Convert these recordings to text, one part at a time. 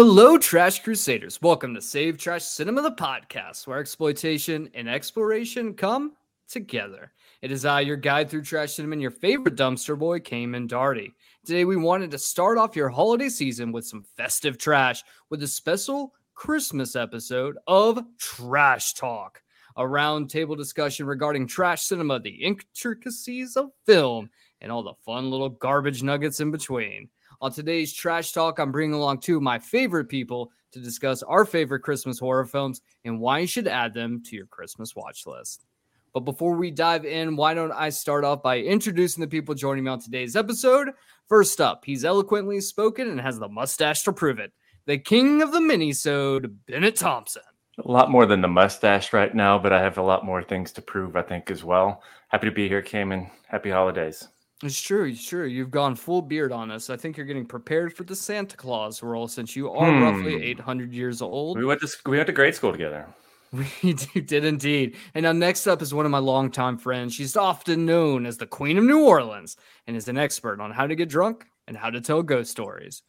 Hello, Trash Crusaders. Welcome to Save Trash Cinema, the podcast where exploitation and exploration come together. It is I, your guide through trash cinema, and your favorite dumpster boy, Cayman Darty. Today, we wanted to start off your holiday season with some festive trash with a special Christmas episode of Trash Talk, a roundtable discussion regarding trash cinema, the intricacies of film, and all the fun little garbage nuggets in between. On today's Trash Talk, I'm bringing along two of my favorite people to discuss our favorite Christmas horror films and why you should add them to your Christmas watch list. But before we dive in, why don't I start off by introducing the people joining me on today's episode? First up, he's eloquently spoken and has the mustache to prove it. The king of the minisode, Bennett Thompson. A lot more than the mustache right now, but I have a lot more things to prove, I think, as well. Happy to be here, Cayman. Happy holidays. It's true. It's true. You've gone full beard on us. I think you're getting prepared for the Santa Claus role since you are hmm. roughly 800 years old. We went to we went to grade school together. We did indeed. And now next up is one of my longtime friends. She's often known as the Queen of New Orleans and is an expert on how to get drunk and how to tell ghost stories.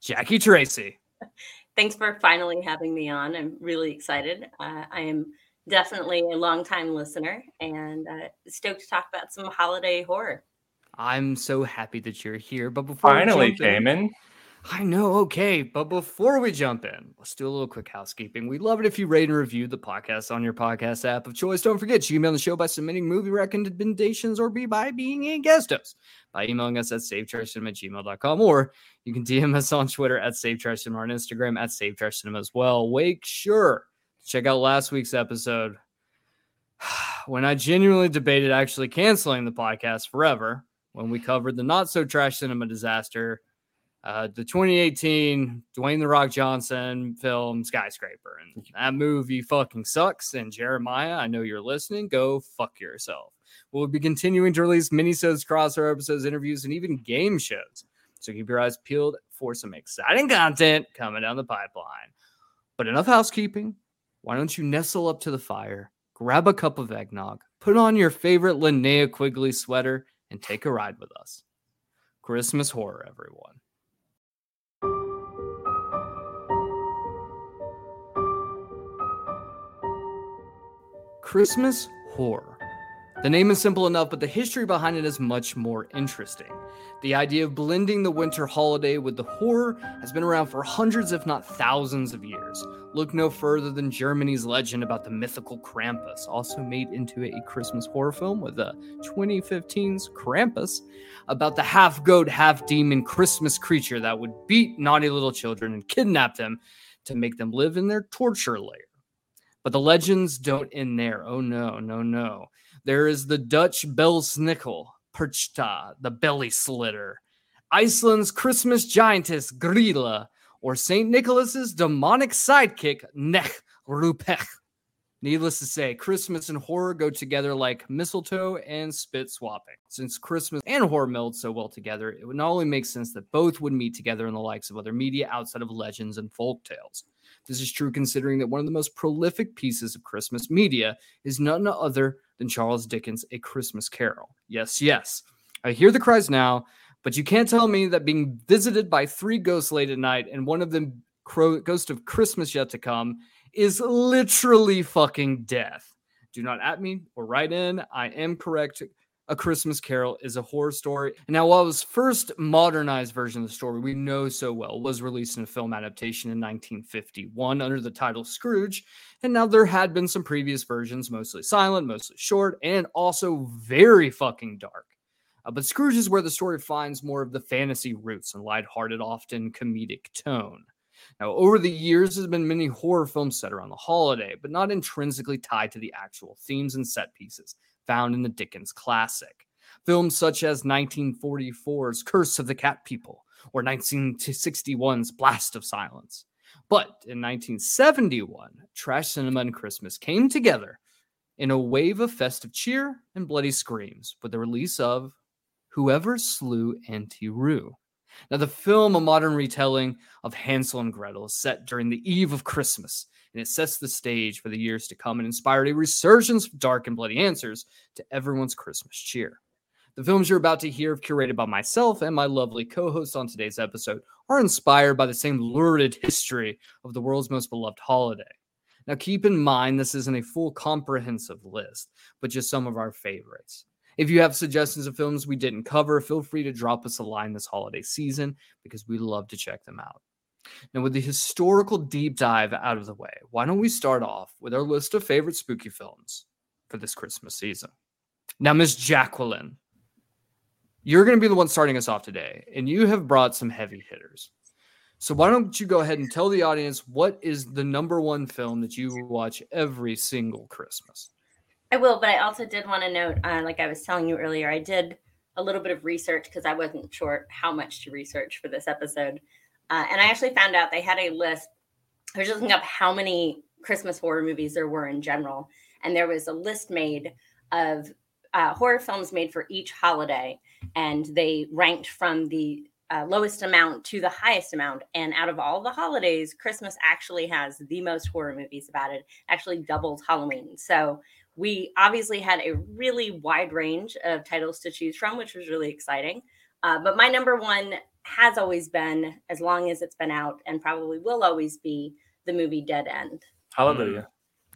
Jackie Tracy. Thanks for finally having me on. I'm really excited. Uh, I am definitely a longtime listener and uh, stoked to talk about some holiday horror. I'm so happy that you're here. But before finally Damon. in, I know, okay. But before we jump in, let's do a little quick housekeeping. We'd love it if you rate and review the podcast on your podcast app of choice. Don't forget, you email the show by submitting movie recommendations or be by being a guest host by emailing us at savetrashcinema at gmail.com or you can DM us on Twitter at savetrashcinema or on Instagram at savetrashcinema as well. Make sure to check out last week's episode when I genuinely debated actually canceling the podcast forever when we covered the not so trash cinema disaster, uh, the 2018 Dwayne the Rock Johnson film Skyscraper. And that movie fucking sucks. And Jeremiah, I know you're listening. Go fuck yourself. We'll be continuing to release minisodes, crossover episodes, interviews, and even game shows. So keep your eyes peeled for some exciting content coming down the pipeline. But enough housekeeping. Why don't you nestle up to the fire, grab a cup of eggnog, put on your favorite Linnea Quigley sweater, and take a ride with us. Christmas horror, everyone. Christmas horror. The name is simple enough, but the history behind it is much more interesting. The idea of blending the winter holiday with the horror has been around for hundreds, if not thousands, of years. Look no further than Germany's legend about the mythical Krampus, also made into a Christmas horror film with the 2015's Krampus, about the half goat, half demon Christmas creature that would beat naughty little children and kidnap them to make them live in their torture lair. But the legends don't end there. Oh no, no, no. There is the Dutch Belsnickel, Perchta, the belly slitter, Iceland's Christmas giantess, Grilla, or St. Nicholas's demonic sidekick, Nech Rupech. Needless to say, Christmas and horror go together like mistletoe and spit swapping. Since Christmas and horror meld so well together, it would not only make sense that both would meet together in the likes of other media outside of legends and folk tales. This is true considering that one of the most prolific pieces of Christmas media is none other than Charles Dickens' A Christmas Carol. Yes, yes. I hear the cries now, but you can't tell me that being visited by three ghosts late at night and one of them, Ghost of Christmas Yet to Come, is literally fucking death. Do not at me or write in. I am correct. A Christmas Carol is a horror story. And now, while it was first modernized version of the story we know so well was released in a film adaptation in 1951 under the title Scrooge, and now there had been some previous versions, mostly silent, mostly short, and also very fucking dark. Uh, but Scrooge is where the story finds more of the fantasy roots and lighthearted, often comedic tone. Now, over the years, there's been many horror films set around the holiday, but not intrinsically tied to the actual themes and set pieces found in the Dickens classic. Films such as 1944's Curse of the Cat People or 1961's Blast of Silence. But in 1971, trash cinema and Christmas came together in a wave of festive cheer and bloody screams with the release of Whoever Slew Auntie Roo. Now, the film, a modern retelling of Hansel and Gretel, is set during the eve of Christmas, and it sets the stage for the years to come and inspired a resurgence of dark and bloody answers to everyone's Christmas cheer. The films you're about to hear, curated by myself and my lovely co host on today's episode, are inspired by the same lurid history of the world's most beloved holiday. Now, keep in mind, this isn't a full comprehensive list, but just some of our favorites. If you have suggestions of films we didn't cover, feel free to drop us a line this holiday season because we love to check them out. Now, with the historical deep dive out of the way, why don't we start off with our list of favorite spooky films for this Christmas season? Now, Miss Jacqueline, you're going to be the one starting us off today, and you have brought some heavy hitters. So why don't you go ahead and tell the audience what is the number one film that you watch every single Christmas? I will, but I also did want to note, uh, like I was telling you earlier, I did a little bit of research because I wasn't sure how much to research for this episode. Uh, and I actually found out they had a list. I was just looking up how many Christmas horror movies there were in general. And there was a list made of uh, horror films made for each holiday. And they ranked from the uh, lowest amount to the highest amount. And out of all the holidays, Christmas actually has the most horror movies about it, actually doubles Halloween. So we obviously had a really wide range of titles to choose from, which was really exciting. Uh, but my number one has always been, as long as it's been out, and probably will always be, the movie Dead End. Hallelujah.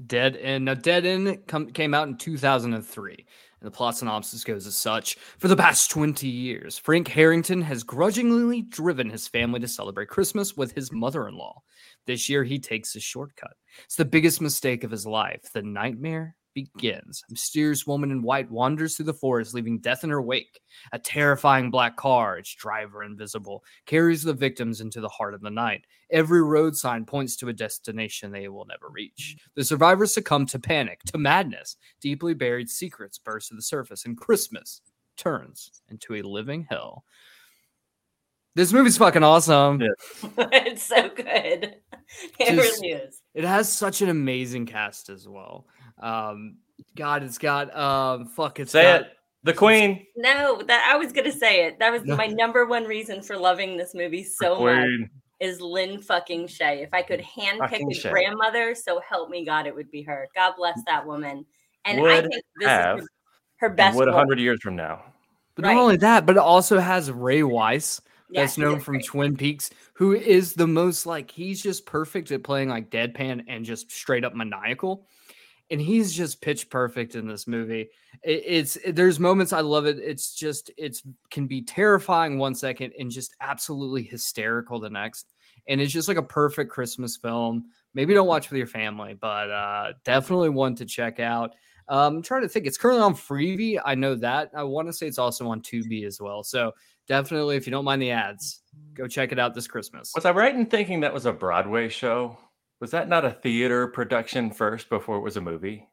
Dead End. Now, Dead End come, came out in 2003. And the plot synopsis goes as such For the past 20 years, Frank Harrington has grudgingly driven his family to celebrate Christmas with his mother in law. This year, he takes a shortcut. It's the biggest mistake of his life. The nightmare begins. A mysterious woman in white wanders through the forest, leaving death in her wake. A terrifying black car, its driver invisible, carries the victims into the heart of the night. Every road sign points to a destination they will never reach. The survivors succumb to panic, to madness. Deeply buried secrets burst to the surface, and Christmas turns into a living hell. This movie's fucking awesome. Yeah. it's so good. It Just- really is. It has such an amazing cast as well. Um, God, it's got um, fuck, it's Say got, it. The Queen. No, that I was gonna say it. That was my number one reason for loving this movie so much is Lin fucking Shaye. If I could handpick Fucking a Shay. grandmother, so help me God, it would be her. God bless that woman. And I Would think this have, is her, her best. What role. 100 years from now? But Right. not only that, but it also has Ray Wise, that's he known from great. Twin Peaks, who is the most like he's just perfect at playing like deadpan and just straight up maniacal. And he's just pitch perfect in this movie. It, it's it- there's moments I love it. It's just it's can be terrifying one second and just absolutely hysterical the next. And it's just like a perfect Christmas film. Maybe don't watch with your family, but uh, definitely one to check out. Um, I'm trying to think. It's currently on Freevee. I know that. I want to say it's also on Tubi as well. So definitely, if you don't mind the ads, go check it out this Christmas. Was I right in thinking that was a Broadway show? Was that not a theater production first before it was a movie?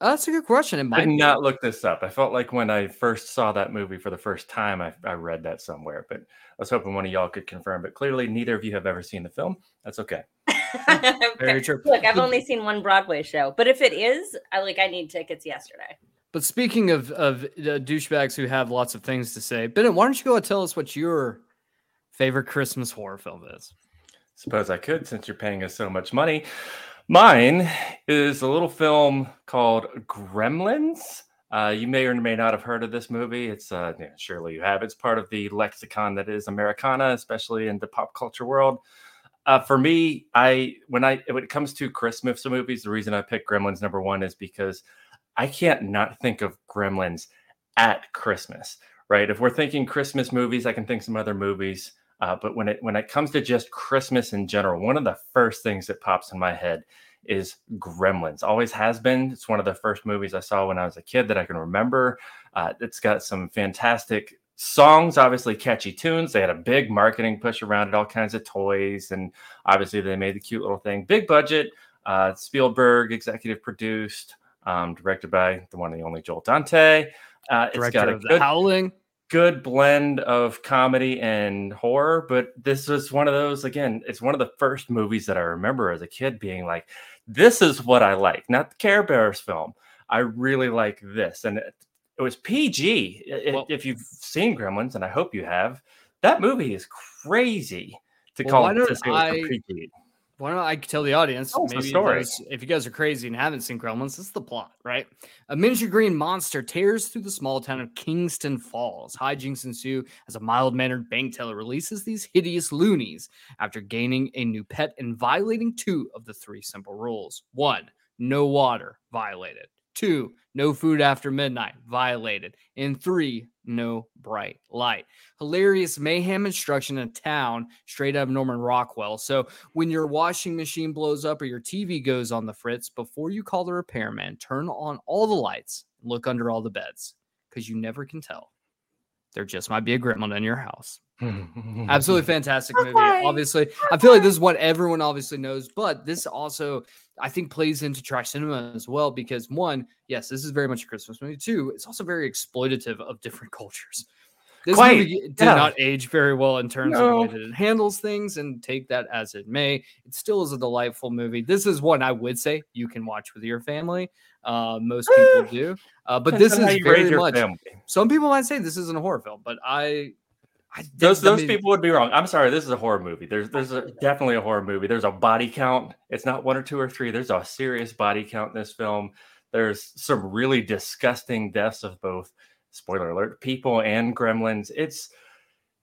Uh, that's a good question. It I did be. not look this up. I felt like when I first saw that movie for the first time, I, I read that somewhere, but I was hoping one of y'all could confirm. But clearly, neither of you have ever seen the film. That's okay. Very true. Look, I've only seen one Broadway show, but if it is, I like I need tickets yesterday. But speaking of of uh, douchebags who have lots of things to say, Bennett, why don't you go and tell us what your favorite Christmas horror film is? Suppose I could, since you're paying us so much money. Mine is a little film called Gremlins. Uh, you may or may not have heard of this movie. It's uh, yeah, surely you have. It's part of the lexicon that is Americana, especially in the pop culture world. Uh, for me, I when I when it comes to Christmas movies, the reason I picked Gremlins number one is because I can't not think of Gremlins at Christmas. Right? If we're thinking Christmas movies, I can think some other movies. Uh, but when it when it comes to just Christmas in general, one of the first things that pops in my head is Gremlins. Always has been. It's one of the first movies I saw when I was a kid that I can remember. Uh, it's got some fantastic songs, obviously catchy tunes. They had a big marketing push around it, all kinds of toys, and obviously they made the cute little thing. Big budget. Uh, Spielberg executive produced, um, directed by the one and the only Joe Dante. Uh, it's Director got a of The good Howling. Good blend of comedy and horror, but this was one of those again, it's one of the first movies that I remember as a kid being like, this is what I like. Not the Care Bears film, I really like this, and it, it was PG. I- Well- if you've seen Gremlins, and I hope you have, that movie is crazy to Well, call it don't to say it I- PG. Why don't I tell the audience? Oh, the maybe story. those- if you guys are crazy and haven't seen Gremlins, this is the plot, right? A miniature green monster tears through the small town of Kingston Falls. Hijinks ensue as a mild mannered bank teller releases these hideous loonies after gaining a new pet and violating two of the three simple rules. One, no water, violated. Two, no food after midnight, violated. And three, no bright light. Hilarious mayhem instruction in town, straight of Norman Rockwell. So when your washing machine blows up or your TV goes on the fritz, before you call the repairman, turn on all the lights and look under all the beds because you never can tell. There just might be a gremlin in your house. Absolutely fantastic movie. Okay. Obviously, I feel like this is what everyone obviously knows, but this also, I think, plays into trash cinema as well because one, yes, this is very much a Christmas movie. Two, it's also very exploitative of different cultures. This Quite, movie did yeah. not age very well in terms of the way that it handles things, and take that as it may, it still is a delightful movie. This is one I would say you can watch with your family. Uh, most people do, uh, but this is very much. family. Some people might say this isn't a horror film, but I, I Those those movie- people would be wrong. I'm sorry. This is a horror movie. There's there's a, definitely a horror movie. There's a body count. It's not one or two or three. There's a serious body count in this film. There's some really disgusting deaths of both spoiler alert people and gremlins. It's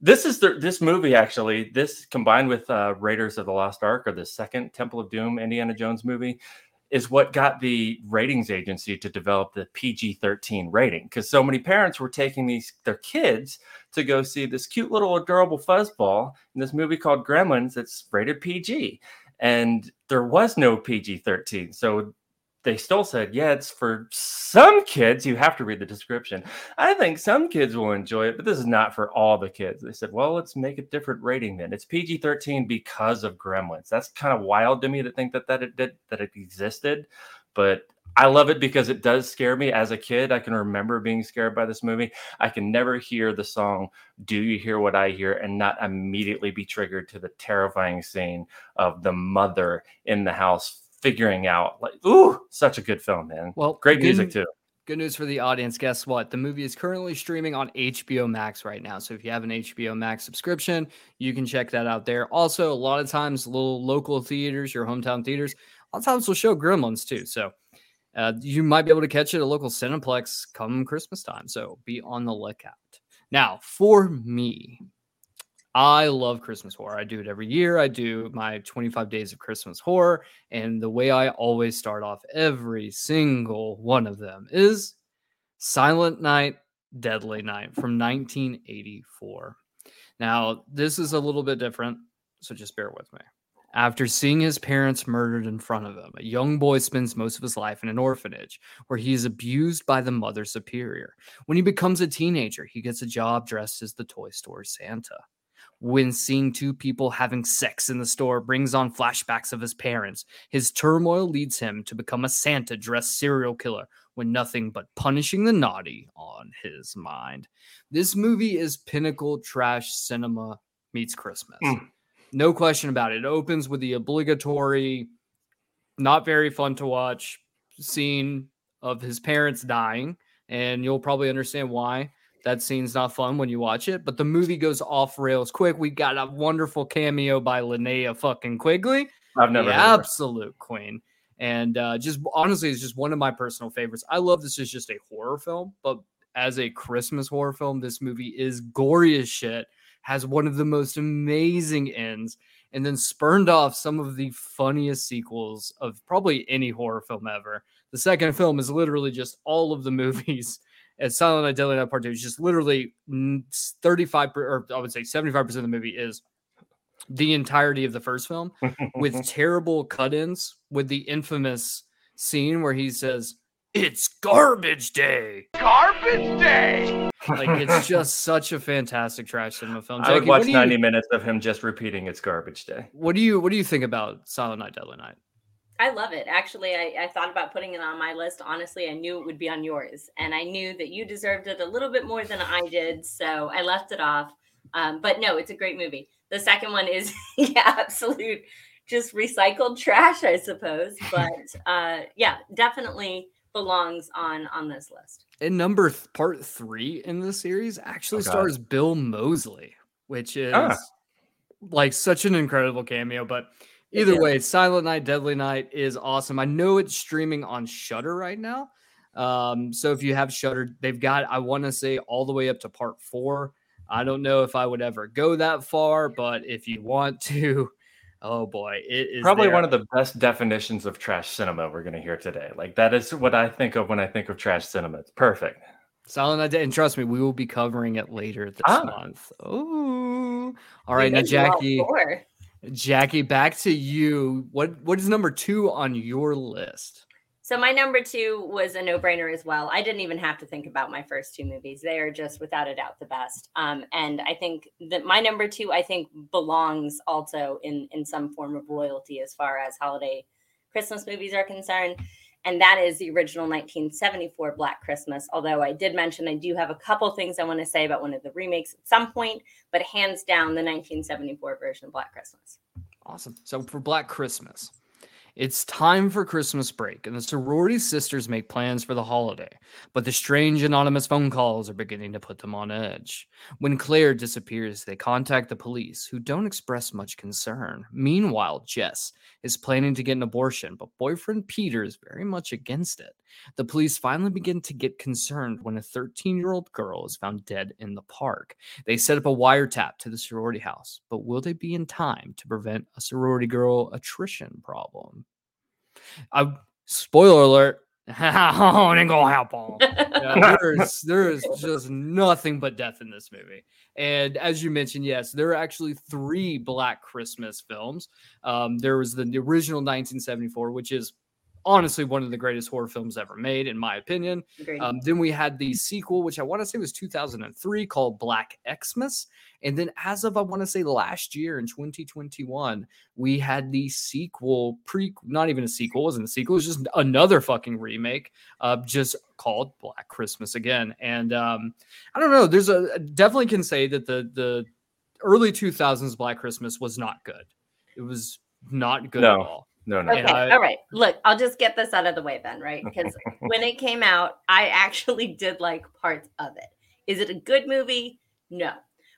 this is the this movie actually. This combined with uh, Raiders of the Lost Ark or the second Temple of Doom Indiana Jones movie is what got the ratings agency to develop the PG-13 rating because so many parents were taking these their kids to go see this cute little adorable fuzzball in this movie called Gremlins that's rated PG. And there was no PG 13. So they still said, yeah, it's for some kids. You have to read the description. I think some kids will enjoy it, but this is not for all the kids. They said, well, let's make a different rating then. It's PG 13 because of Gremlins. That's kind of wild to me to think that, that it did, that it existed. But I love it because it does scare me as a kid. I can remember being scared by this movie. I can never hear the song Do You Hear What I Hear and not immediately be triggered to the terrifying scene of the mother in the house figuring out like ooh, such a good film, man. Well, Great good- music too. Good news for the audience. Guess what? The movie is currently streaming on HBO Max right now. So if you have an HBO Max subscription, you can check that out there. Also, a lot of times, little local theaters, your hometown theaters, a lot of times will show Gremlins too. So uh, you might be able to catch it at a local Cineplex come Christmas time. So be on the lookout. Now, for me, I love Christmas horror. I do it every year. I do mm-hmm. my 25 days of Christmas horror. And the way I always start off every single one of them is Silent Night, Deadly Night from 1984. Now, this is a little bit different, so just bear with me. After seeing his parents murdered in front of him, a young boy spends most of his life in an orphanage where he is abused by the mother superior. When he becomes a teenager, he gets a job dressed as the Toy Store Santa when seeing two people having sex in the store brings on flashbacks of his parents. His turmoil leads him to become a Santa dressed serial killer with nothing but punishing the naughty on his mind. This movie is pinnacle trash cinema meets Christmas. Mm. No question about it. It opens with the obligatory, not very fun to watch scene of his parents dying, and you'll probably understand why that scene's not fun when you watch it, but the movie goes off rails quick. We got a wonderful cameo by Linnea fucking Quigley, I've never the heard of it. absolute queen. And uh, just honestly, it's just one of my personal favorites. I love this is just a horror film, but as a Christmas horror film, this movie is gory as shit, has one of the most amazing ends, and then spurned off some of the funniest sequels of probably any horror film ever. The second film is literally just all of the movies as Silent Night Deadly Night Part Two is just literally thirty-five per, or I would say seventy-five percent of the movie is the entirety of the first film with terrible cut-ins with the infamous scene where he says it's garbage day Garbage day! like it's just such a fantastic trash cinema film I would watch 90 you, minutes of him just repeating it's garbage day. what do you what do you think about Silent Night Deadly Night I love it. Actually, I, I thought about putting it on my list. Honestly, I knew it would be on yours, and I knew that you deserved it a little bit more than I did, so I left it off. Um, but no, it's a great movie. The second one is yeah, absolute just recycled trash, I suppose. But uh, yeah, definitely belongs on on this list. And number th- part three in the series actually Okay. stars Bill Moseley, which is Ah. like such an incredible cameo. But either is. way, Silent Night, Deadly Night is awesome. I know it's streaming on Shudder right now. Um, so if you have Shudder, they've got I want to say all the way up to part four. I don't know if I would ever go that far, but if you want to, oh boy, it is Probably there. one of the best definitions of trash cinema we're going to hear today. Like that is what I think of when I think of trash cinema. It's perfect. Silent Night, and trust me, we will be covering it later this Ah. month. Oh, all right, now guys are all Jackie. Jackie, back to you. What what is number two on your list? So my number two was a no-brainer as well. I didn't even have to think about my first two movies. They are just without a doubt the best. Um, and I think that my number two, I think, belongs also in in some form of royalty as far as holiday Christmas movies are concerned. And that is the original 1974 Black Christmas. Although I did mention I do have a couple things I want to say about one of the remakes at some point, but hands down the 1974 version of Black Christmas. Awesome. So for Black Christmas, it's time for Christmas break, and the sorority sisters make plans for the holiday. But the strange anonymous phone calls are beginning to put them on edge. When Claire disappears, they contact the police, who don't express much concern. Meanwhile, Jess is planning to get an abortion, but boyfriend Peter is very much against it. The police finally begin to get concerned when a 13 year old girl is found dead in the park. They set up a wiretap to the sorority house, but will they be in time to prevent a sorority girl attrition problem? I spoiler alert. it ain't gonna happen. Yeah, there is there is just nothing but death in this movie. And as you mentioned, yes, there are actually three Black Christmas films. Um, there was the original 1974, which is honestly one of the greatest horror films ever made, in my opinion. Um, then we had the sequel, which I want to say was 2003, called Black Xmas. And then, as of I want to say last year in 2021, we had the sequel, pre not even a sequel, it wasn't a sequel, it was just another fucking remake, uh, just called Black Christmas again. And um, I don't know, there's a definitely can say that the the early 2000s Black Christmas was not good. It was not good at all. No, no. Okay, I- all right. Look, I'll just get this out of the way then, right? Because when it came out, I actually did like parts of it. Is it a good movie? No.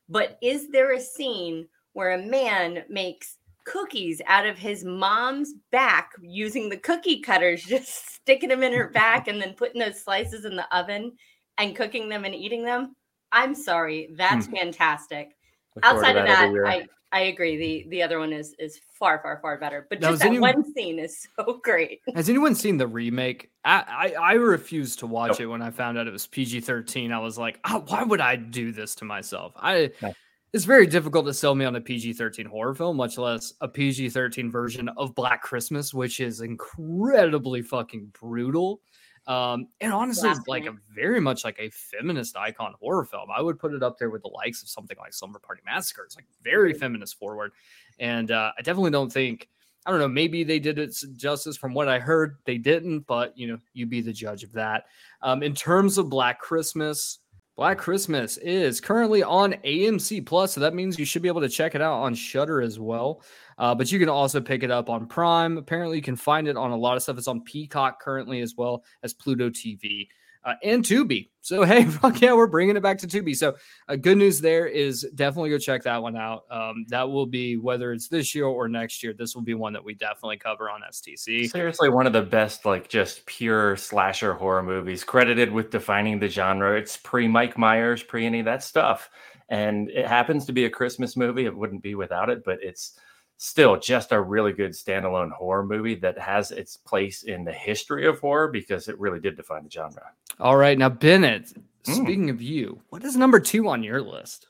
But is there a scene where a man makes cookies out of his mom's back using the cookie cutters, just sticking them in her back and then putting those slices in the oven and cooking them and eating them? I'm sorry. That's hmm. fantastic. Look forward to Outside of every that. I, I agree. The the other one is is far, far, far better. But Now, just that anyone- one scene is so great. Has anyone seen the remake? I I, I refused to watch Nope. it when I found out it was PG thirteen. I was like, oh, why would I do this to myself? I No. it's very difficult to sell me on a PG thirteen horror film, much less a PG thirteen version of Black Christmas, which is incredibly fucking brutal. Um, and honestly, it's like a very much like a feminist icon horror film. I would put it up there with the likes of something like Slumber Party Massacre. It's like very feminist forward, and uh, I definitely don't think I don't know. Maybe they did it justice from what I heard. They didn't, but you know, you be the judge of that. Um, in terms of Black Christmas, Black Christmas is currently on AMC Plus, so that means you should be able to check it out on Shudder as well. Uh, but you can also pick it up on Prime. Apparently, you can find it on a lot of stuff. It's on Peacock currently as well as Pluto TV uh, and Tubi. So hey, fuck yeah, we're bringing it back to Tubi. So uh, good news there is definitely go check that one out. Um, that will be whether it's this year or next year. This will be one that we definitely cover on STC. Seriously, one of the best, like just pure slasher horror movies, credited with defining the genre. It's pre Mike Myers, pre any of that stuff. And it happens to be a Christmas movie. It wouldn't be without it, but it's still just a really good standalone horror movie that has its place in the history of horror because it really did define the genre. All right, now Bennett. Mm. Speaking of you, what is number two on your list?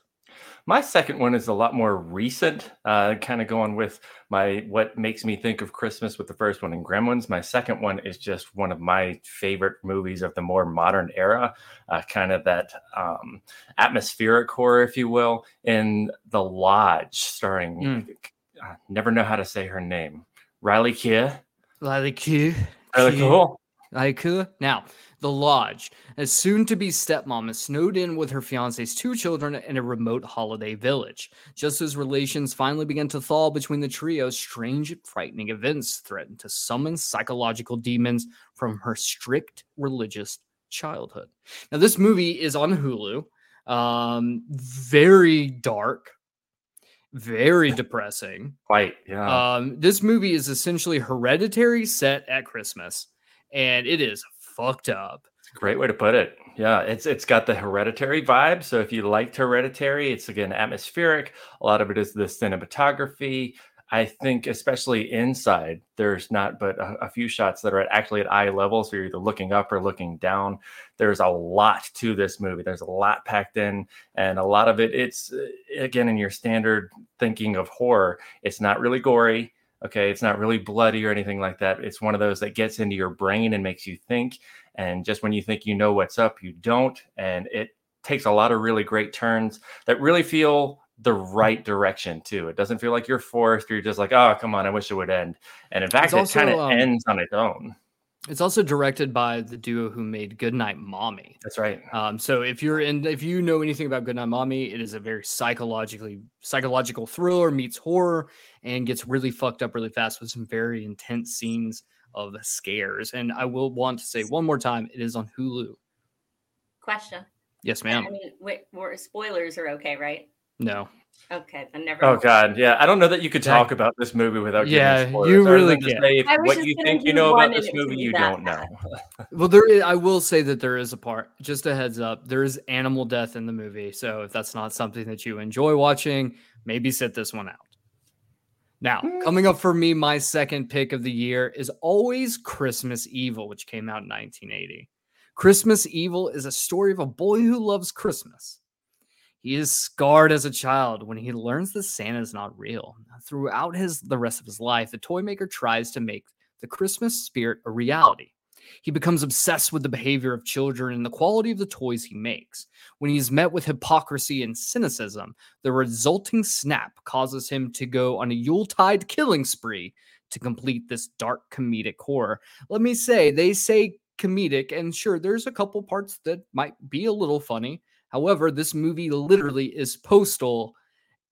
My second one is a lot more recent, uh, kind of going with my what makes me think of Christmas with the first one in Gremlins. My second one is just one of my favorite movies of the more modern era, uh, kind of that um, atmospheric horror, if you will, in The Lodge, starring. Mm. I never know how to say her name. Riley Keough. Riley. Really Q. cool. Haiku. Now, the lodge, a soon to be stepmom, is snowed in with her fiance's two children in a remote holiday village. Just as relations finally begin to thaw between the trio, strange and frightening events threaten to summon psychological demons from her strict religious childhood. Now, this movie is on Hulu. Um, very dark, very depressing. Quite, yeah. Um, this movie is essentially hereditary set at Christmas, and it is fucked up. Great way to put it. Yeah, it's it's got the hereditary vibe. So if you liked hereditary, it's again atmospheric. A lot of it is the cinematography. I think especially inside, there's not but a, a, few shots that are actually at eye level. So you're either looking up or looking down. There's a lot to this movie. There's a lot packed in, and a lot of it, it's uh, again in your standard thinking of horror. It's not really gory. Okay, it's not really bloody or anything like that. It's one of those that gets into your brain and makes you think. And just when you think you know what's up, you don't. And it takes a lot of really great turns that really feel the right direction too. It doesn't feel like you're forced. You're just like, oh, come on, I wish it would end. And in fact, it's it kind of um, ends on its own. It's also directed by the duo who made Goodnight Mommy. That's right. Um, so if you're in, if you know anything about Goodnight Mommy, it is a very psychologically psychological thriller meets horror and gets really fucked up really fast with some very intense scenes of scares. And I will want to say one more time, it is on Hulu. Question. Yes, ma'am. I mean, wait, spoilers are okay, right? No. Okay, then never. Oh God, yeah. I don't know that you could talk about this movie without. Yeah, you really can. Say if what you think you know about this movie, you don't know. well, there. Is, I will say that there is a part. Just a heads up, there is animal death in the movie. So if that's not something that you enjoy watching, maybe sit this one out. Now, mm. coming up for me, my second pick of the year is always Christmas Evil, which came out in 1980. Christmas Evil is a story of a boy who loves Christmas he is scarred as a child when he learns that Santa is not real. Throughout his the rest of his life, the toy maker tries to make the Christmas spirit a reality. He becomes obsessed with the behavior of children and the quality of the toys he makes. When he is met with hypocrisy and cynicism, the resulting snap causes him to go on a Yuletide killing spree to complete this dark comedic horror. Let me say, they say comedic, and sure, there's a couple parts that might be a little funny, However, this movie literally is Postal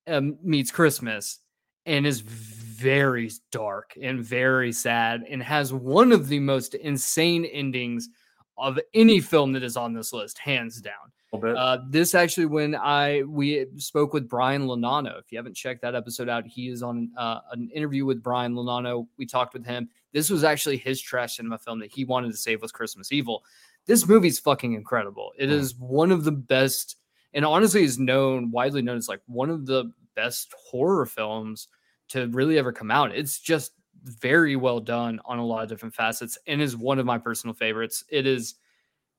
um, meets Christmas and is very dark and very sad and has one of the most insane endings of any film that is on this list, hands down. Uh, this actually, when I we spoke with Brian Lonano, if you haven't checked that episode out, he is on uh, an interview with Brian Lonano. We talked with him. This was actually his trash cinema film that he wanted to save was Christmas Evil this movie's fucking incredible. It is one of the best, and honestly, is known widely known as like one of the best horror films to really ever come out. It's just very well done on a lot of different facets, and is one of my personal favorites. It is,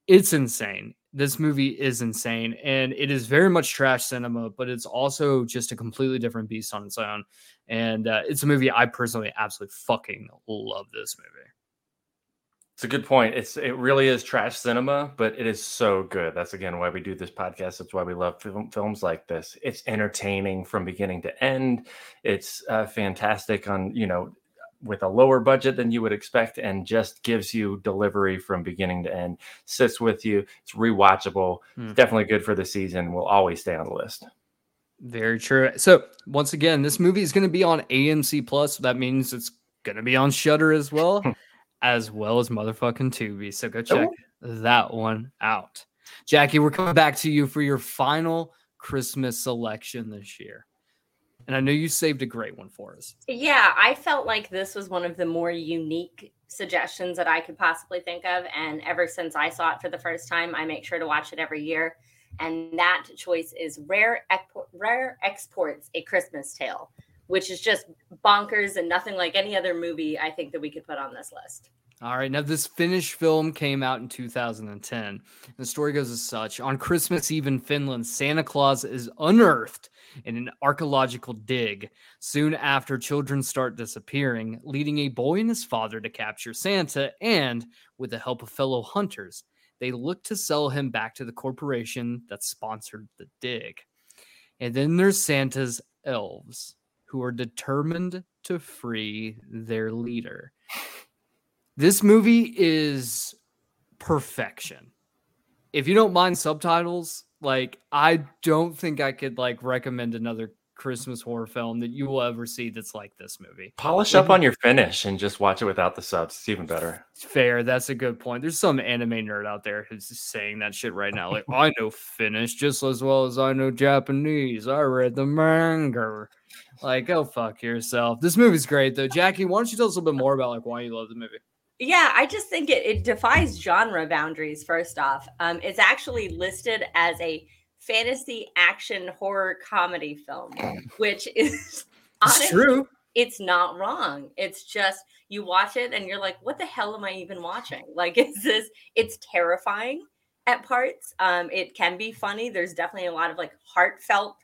it's insane. This movie is insane, and it is very much trash cinema, but it's also just a completely different beast on its own. And uh, it's a movie I personally absolutely fucking love. This movie. It's a good point. It's it really is trash cinema, but it is so good. That's again why we do this podcast. That's why we love film, films like this. It's entertaining from beginning to end. It's uh, fantastic on you know with a lower budget than you would expect, and just gives you delivery from beginning to end. Sits with you. It's rewatchable. Mm. Definitely good for the season. Will always stay on the list. Very true. So once again, this movie is going to be on AMC Plus. So that means it's going to be on Shudder as well. as well as motherfucking Tubi. So go oh, check oh. that one out. Jackie, we're coming back to you for your final Christmas selection this year. And I know you saved a great one for us. Yeah, I felt like this was one of the more unique suggestions that I could possibly think of. And ever since I saw it for the first time, I make sure to watch it every year. And that choice is Rare, Rare Exports A Christmas Tale which is just bonkers and nothing like any other movie I think that we could put on this list. All right. Now, this Finnish film came out in 2010. The story goes as such On Christmas Eve in Finland, Santa Claus is unearthed in an archaeological dig. Soon after, children start disappearing, leading a boy and his father to capture Santa. And with the help of fellow hunters, they look to sell him back to the corporation that sponsored the dig. And then there's Santa's elves who are determined to free their leader. This movie is perfection. If you don't mind subtitles, like I don't think I could like recommend another Christmas horror film that you will ever see that's like this movie. Polish up on your finish and just watch it without the subs. It's even better. Fair, that's a good point. There's some anime nerd out there who's saying that shit right now. Like, I know Finnish just as well as I know Japanese. I read the manga. Like, go fuck yourself. This movie's great though. Jackie, why don't you tell us a little bit more about like why you love the movie? Yeah, I just think it, it defies genre boundaries, first off. Um, it's actually listed as a fantasy action horror comedy film, which is honestly, true. it's not wrong. It's just you watch it and you're like, what the hell am I even watching? Like, is this? It's terrifying at parts. Um, it can be funny. There's definitely a lot of like heartfelt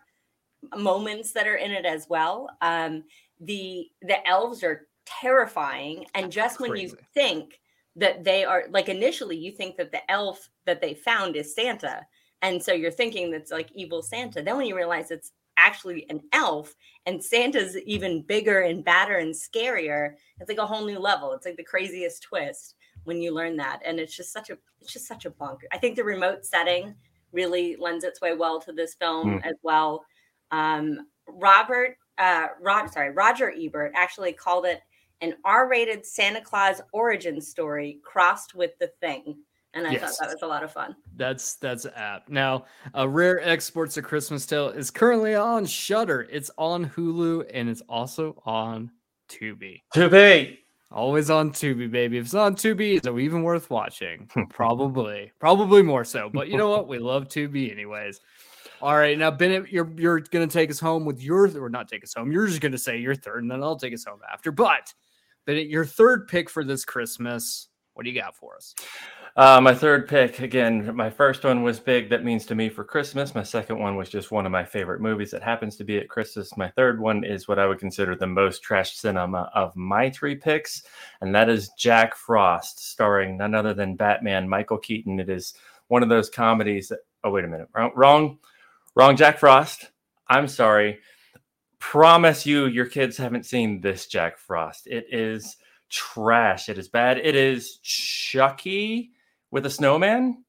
moments that are in it as well. Um, the the elves are terrifying, and just when you think that they are like initially, you think that the elf that they found is Santa, and so you're thinking that's like evil Santa. Then when you realize it's actually an elf and Santa's even bigger and badder and scarier, it's like a whole new level. It's like the craziest twist when you learn that. And it's just such a it's just such a bunk. I think the remote setting really lends its way well to this film as well. Um, Robert uh Rod sorry, Roger Ebert actually called it an R-rated Santa Claus origin story crossed with the thing. And I Yes. thought that was a lot of fun. That's that's app. Now, a rare exports a Christmas Tale is currently on Shudder. It's on Hulu and it's also on Tubi. To be. Always on Tubi, baby. If it's on Tubi, is it even worth watching? Probably, probably more so. But you know what? We love Tubi anyways. All right, now Bennett, you're you're gonna take us home with your or not take us home. You're just gonna say your third, and then I'll take us home after. But Bennett, your third pick for this Christmas. What do you got for us? Uh, my third pick, again, my first one was big. That means to me for Christmas. My second one was just one of my favorite movies that happens to be at Christmas. My third one is what I would consider the most trash cinema of my three picks, and that is Jack Frost, starring none other than Batman Michael Keaton. It is one of those comedies that, oh, wait a minute, wrong, wrong, wrong Jack Frost. I'm sorry. Promise you, your kids haven't seen this Jack Frost. It is trash. It is bad. It is Chucky with a snowman.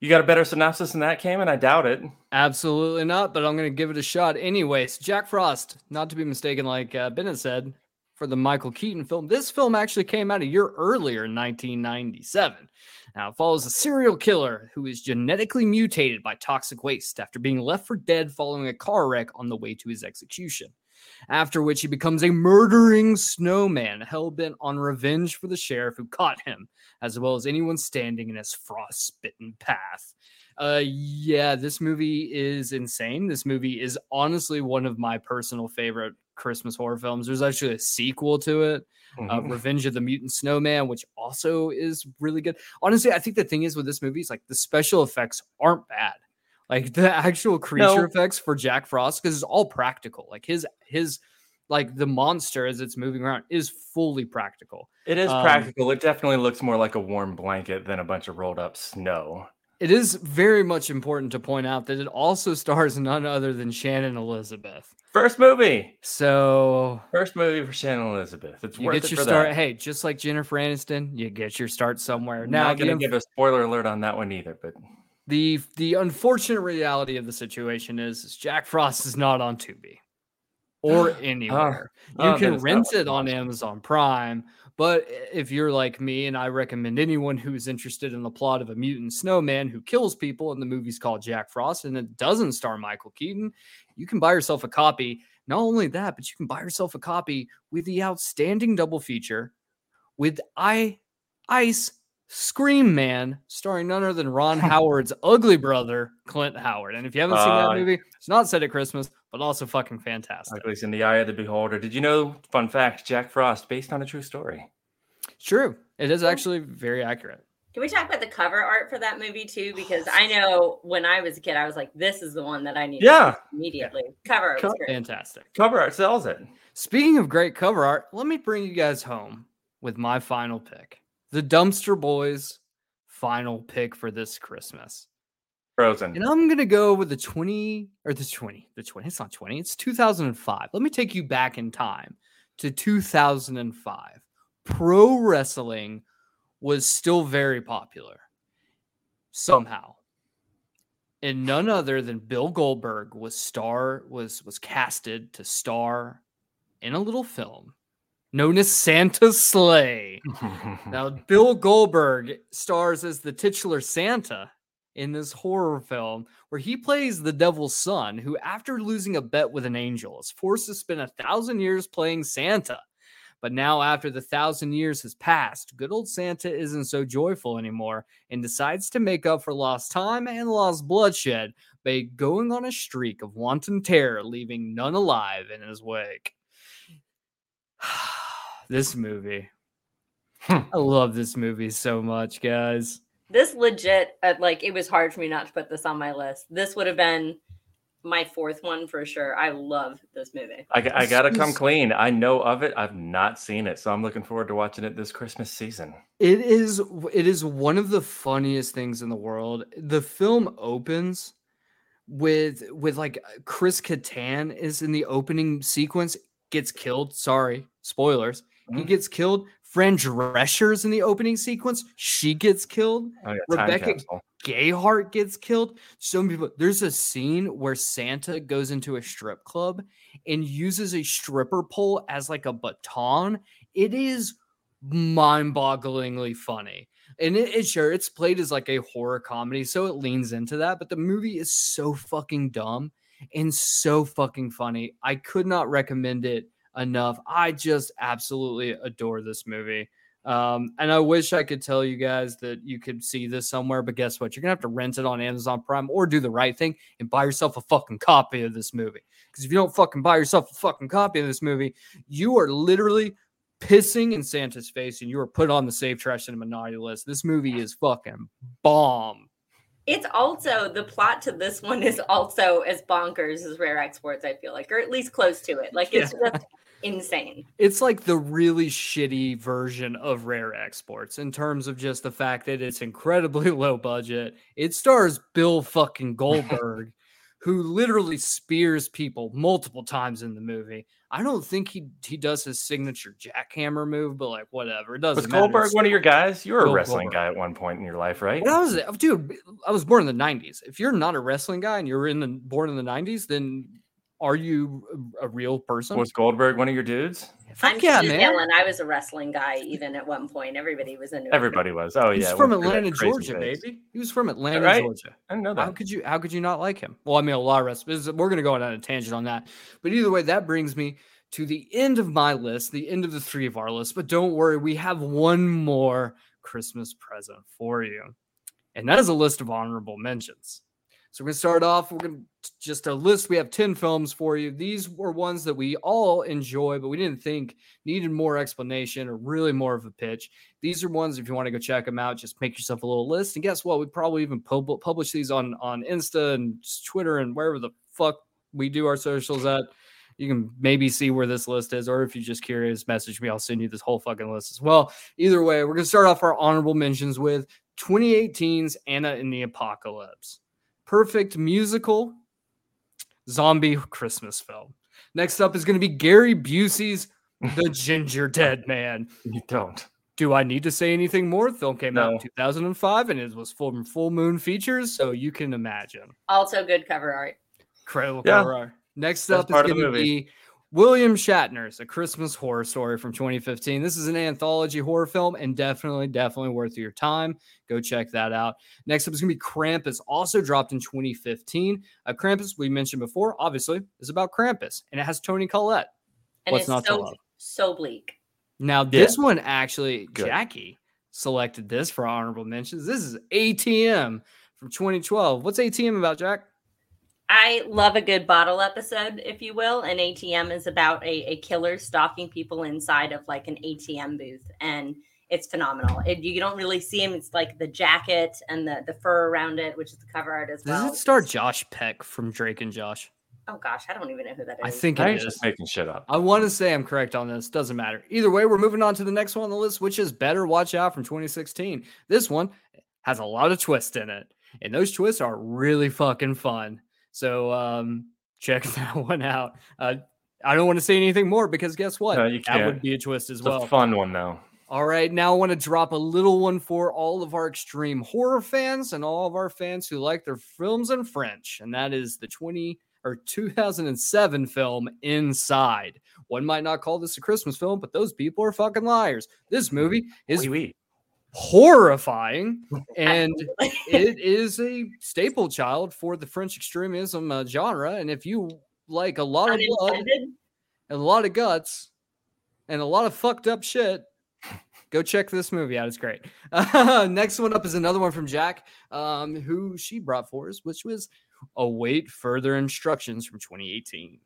You got a better synopsis than that, Cayman? I doubt it. Absolutely not, but I'm going to give it a shot anyways. Jack Frost, not to be mistaken, like uh, Bennett said, for the Michael Keaton film. This film actually came out a year earlier in 1997. Now, it follows a serial killer who is genetically mutated by toxic waste after being left for dead following a car wreck on the way to his execution. After which he becomes a murdering snowman hell bent on revenge for the sheriff who caught him, as well as anyone standing in his frost spitten path. Uh, yeah, this movie is insane. This movie is honestly one of my personal favorite Christmas horror films. There's actually a sequel to it, uh, Mhm. Revenge of the Mutant Snowman, which also is really good. Honestly, I think the thing is with this movie is like the special effects aren't bad. Like the actual creature No. effects for Jack Frost, because it's all practical. Like his his like the monster as it's moving around is fully practical. It is Um, practical. It definitely looks more like a warm blanket than a bunch of rolled up snow. It is very much important to point out that it also stars none other than Shannon Elizabeth. First movie. So First movie for Shannon Elizabeth. It's you worth get it your start. that. Hey, just like Jennifer Aniston, you get your start somewhere. I'm Now, not gonna give a spoiler alert on that one either, but the the unfortunate reality of the situation is, is Jack Frost is not on Tubi or anywhere. oh, you then can rent it on. Amazon Prime, but if you're like me, and I recommend anyone who's interested in the plot of a mutant snowman who kills people, and the movie's called Jack Frost, and it doesn't star Michael Keaton, you can buy yourself a copy. Not only that, but you can buy yourself a copy with the outstanding double feature with I Ice Cream Man, starring none other than Ron Howard's ugly brother, Clint Howard. And if you haven't seen that Uh, movie, it's not set at Christmas, but also fucking fantastic. ugly's in the eye of the beholder. Did you know? Fun fact: Jack Frost, based on a true story. True. It is oh. actually very accurate. Can we talk about the cover art for that movie too? Because I know when I was a kid, I was like, "This is the one that I need." Yeah. see immediately. Cover art was Co- great. Fantastic. Cover art sells it. Speaking of great cover art, let me bring you guys home with my final pick. The Dumpster Boys final pick for this Christmas. Frozen. And I'm going to go with the 20 or the 20, the 20. It's not 20, it's 2005. Let me take you back in time to 2005. pro wrestling was still very popular somehow. And none other than Bill Goldberg was star was was casted to star in a little film known as Santa Slay. Now, Bill Goldberg stars as the titular Santa in this horror film where he plays the devil's son who, after losing a bet with an angel, is forced to spend a thousand years playing Santa. But now, after the thousand years has passed, good old Santa isn't so joyful anymore and decides to make up for lost time and lost bloodshed by going on a streak of wanton terror, leaving none alive in his wake. this movie. Hmm. I love this movie so much, guys. This legit, uh, like, it was hard for me not to put this on my list. This would have been my fourth one for sure. I love this movie. I, I gotta come clean. I know of it. I've not seen it, so I'm looking forward to watching it this Christmas season. It is it is one of the funniest things in the world. The film opens with with like Chris Kattan is in the opening sequence, gets killed. Sorry, spoilers. He Mhm. gets killed. Fran Drescher's in the opening sequence. She gets killed. Oh, yeah, Rebecca-. Gayheart gets killed. So many people. There's a scene where Santa goes into a strip club and uses a stripper pole as like a baton. It is mind-bogglingly funny. And it, it sure it's played as like a horror comedy, so it leans into that. But the movie is so fucking dumb and so fucking funny. I could not recommend it enough. I just absolutely adore this movie. Um, and I wish I could tell you guys that you could see this somewhere, but guess what? You're gonna have to rent it on Amazon Prime or do the right thing and buy yourself a fucking copy of this movie. Because if you don't fucking buy yourself a fucking copy of this movie, you are literally pissing in Santa's face and you are put on the Save Trash Cinema naughty list. This movie is fucking bomb. It's also the plot to this one is also as bonkers as Rare Exports, I feel like, or at least close to it. Like it's just insane. It's like the really shitty version of Rare Exports in terms of just the fact that it's incredibly low budget. It stars Bill fucking Goldberg, who literally spears people multiple times in the movie. I don't think he he does his signature jackhammer move, but like whatever, it doesn't Was matter. Goldberg It's- one of your guys? You were a wrestling Goldberg. guy at one point in your life, right? When I was dude, I was born in the '90s. If you're not a wrestling guy and you're in the born in the '90s, then are you a, a real person? Was Goldberg one of your dudes? Fuck I'm yeah, just man. yelling. I was a wrestling guy even at one point. Everybody was into it. Everybody was. Oh He's yeah. from went through Atlanta, Georgia, phase. baby. He was from Atlanta, right? Georgia. I didn't know that. How could you? How could you not like him? Well, I mean, a lot of wrestlers. We're going to go on a tangent on that, but either way, that brings me to the end of my list, the end of the three of our list. But don't worry, we have one more Christmas present for you, and that is a list of honorable mentions. So we're going to start off. We're going to just a list. We have 10 films for you. These were ones that we all enjoy, but we didn't think needed more explanation or really more of a pitch. These are ones, if you want to go check them out, just make yourself a little list. And guess what? We probably even pub- publish these on, on Insta and Twitter and wherever the fuck we do our socials at. You can maybe see where this list is, or if you're just curious, message me. I'll send you this whole fucking list as well. Either way, we're going to start off our honorable mentions with 2018's Anna and the Apocalypse perfect musical zombie Christmas film. Next up is going to be Gary Busey's The Gingerdead Man. You don't. Do I need to say anything more? The film came out in 2005 and it was full full moon features, so you can imagine. Also good cover art. Incredible Yeah. cover art. Next Best up is part of the going to be William Shatner's A Christmas Horror Story from 2015. This is an anthology horror film and definitely, definitely worth your time. Go check that out. Next up is going to be Krampus, also dropped in 2015. Uh, Krampus, we mentioned before, obviously, is about Krampus and it has Toni Collette. And What's it's not to so love? so bleak. Now, Yeah. this one actually, Good. Jackie selected this for honorable mentions. This is ATM from 2012. What's ATM about, Jack? I love a good bottle episode, if you will. An ATM is about a, a killer stalking people inside of like an ATM booth, and it's phenomenal. It, you don't really see him. It's like the jacket and the the fur around it, which is the cover art as well. Does well. it star Josh Peck from Drake and Josh? Oh gosh, I don't even know who that is. I think I'm just making shit up. I want to say I'm correct on this. Doesn't matter. Either way, we're moving on to the next one on the list, which is Better Watch Out from 2016. This one has a lot of twists in it, and those twists are really fucking fun. So um, check that one out. Uh, I don't want to say anything more because guess what? No, you that would be a twist as It's a well. fun one though. All right, now I want to drop a little one for all of our extreme horror fans and all of our fans who like their films in French, and that is the 20 or 2007 film Inside. One might not call this a Christmas film, but those people are fucking liars. This movie is Oui, oui. Horrifying and it is a staple child for the French extremism uh, genre. And if you like a lot of blood and a lot of guts and a lot of fucked up shit, go check this movie out. It's great. next one up is another one from Jack, um, who she brought for us, which was await further instructions from 2018.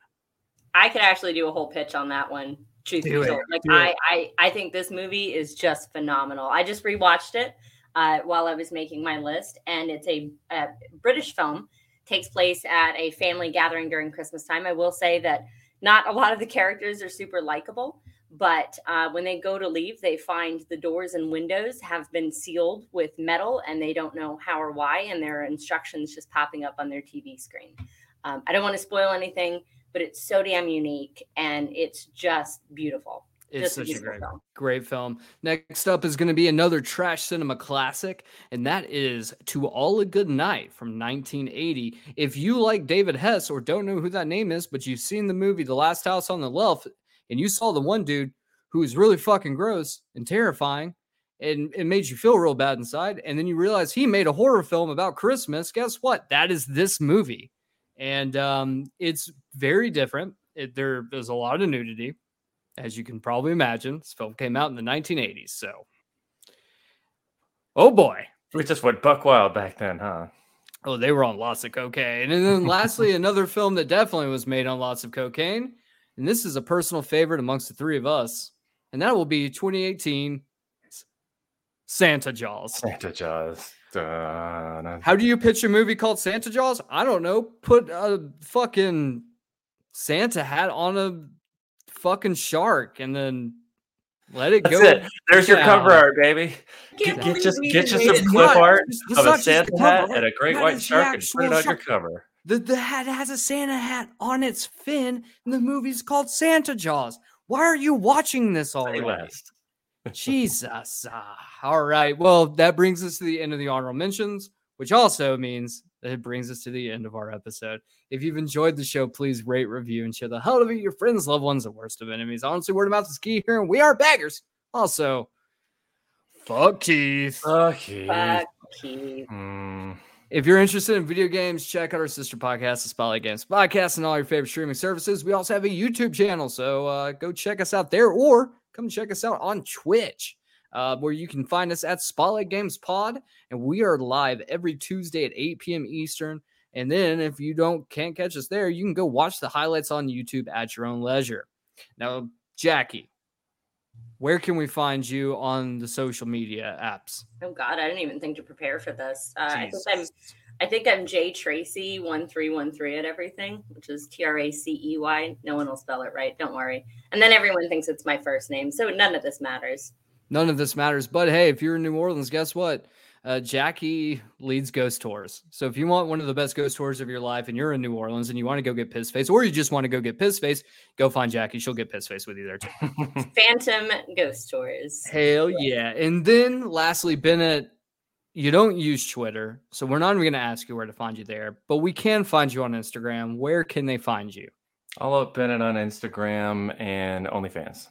I could actually do a whole pitch on that one. Truth be told, like I. I, I think this movie is just phenomenal. I just rewatched it uh, while I was making my list, and it's a, a British film. Takes place at a family gathering during Christmas time. I will say that not a lot of the characters are super likable, but uh, when they go to leave, they find the doors and windows have been sealed with metal, and they don't know how or why, and there are instructions just popping up on their TV screen. Um, I don't want to spoil anything, but it's so damn unique and it's just beautiful. It's just a such a beautiful great, film. great film. Next up is going to be another trash cinema classic, and that is To All a Good Night from 1980. If you like David Hess or don't know who that name is, but you've seen the movie The Last House on the Left, and you saw the one dude who was really fucking gross and terrifying, and it made you feel real bad inside, and then you realize he made a horror film about Christmas. Guess what? That is this movie, and um, it's very different. It, there, there's a lot of nudity as you can probably imagine. This film came out in the 1980s. So, oh boy. We just went buck wild back then, huh? Oh, they were on lots of cocaine. And then lastly, another film that definitely was made on lots of cocaine. And this is a personal favorite amongst the three of us. And that will be 2018 Santa Jaws. Santa Jaws. How do you pitch a movie called Santa Jaws? I don't know. Put a fucking Santa hat on a fucking shark and then let it That's go. it. There's your cover art, baby. Get, get just get even you some it clip not- art it's- it's of a Santa hat and a great that white shark and put it actual on your cover. The, the hat has a Santa hat on its fin, and the movie's called Santa Jaws. Why are you watching this Say already? less. Jesus. Ah, all right. Well, that brings us to the end of the honorable mentions, which also means that it brings us to the end of our episode. If you've enjoyed the show, please rate, review, and share the hell of it. Your friends, loved ones, and worst of enemies. Honestly, word of mouth is key here, and we are baggers. Also, fuck Keith. Okay. Fuck Keith. Hmm. If you're interested in video games, check out our sister podcast, the Spotlight Games Podcast, and all your favorite streaming services. We also have a YouTube channel, so uh, go check us out there or come check us out on Twitch, uh, where you can find us at Spotlight Games Pod, and we are live every Tuesday at 8 p.m. Eastern. And then if you don't can't catch us there, you can go watch the highlights on YouTube at your own leisure. Now, Jackie, where can we find you on the social media apps? Oh God, I didn't even think to prepare for this. Uh, I think I'm I think I'm J Tracey one three one three at everything, which is T R A C E Y. No one will spell it right. Don't worry. And then everyone thinks it's my first name, so none of this matters. None of this matters. But hey, if you're in New Orleans, guess what? Uh, Jackie leads ghost tours. So if you want one of the best ghost tours of your life and you're in New Orleans and you want to go get piss face, or you just want to go get piss face, go find Jackie. She'll get piss face with you there too. Phantom Ghost Tours. Hell yeah. And then lastly, Bennett, you don't use Twitter. So we're not even going to ask you where to find you there, but we can find you on Instagram. Where can they find you? I'll up Bennett on Instagram and OnlyFans.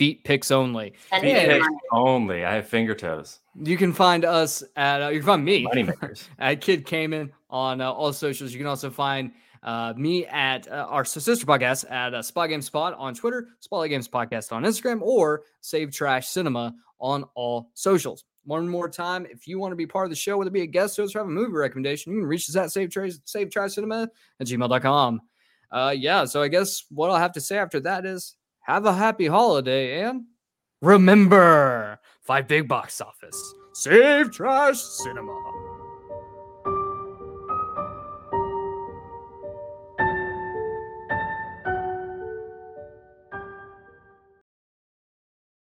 Feet Picks only. Feet Yeah. pics only. I have finger toes. You can find us at, uh, you can find me. Moneymakers. at Kid Cayman on uh, all socials. You can also find uh, me at uh, our sister podcast at uh, Spot Game Spot on Twitter, Spotlight Games Podcast on Instagram, or Save Trash Cinema on all socials. One more time, if you want to be part of the show, whether it be a guest host or have a movie recommendation, you can reach us at Save Trash, Save Trash Cinema at gmail.com. Uh, yeah, so I guess what I'll have to say after that is have a happy holiday and remember five big box office. Save Trash Cinema.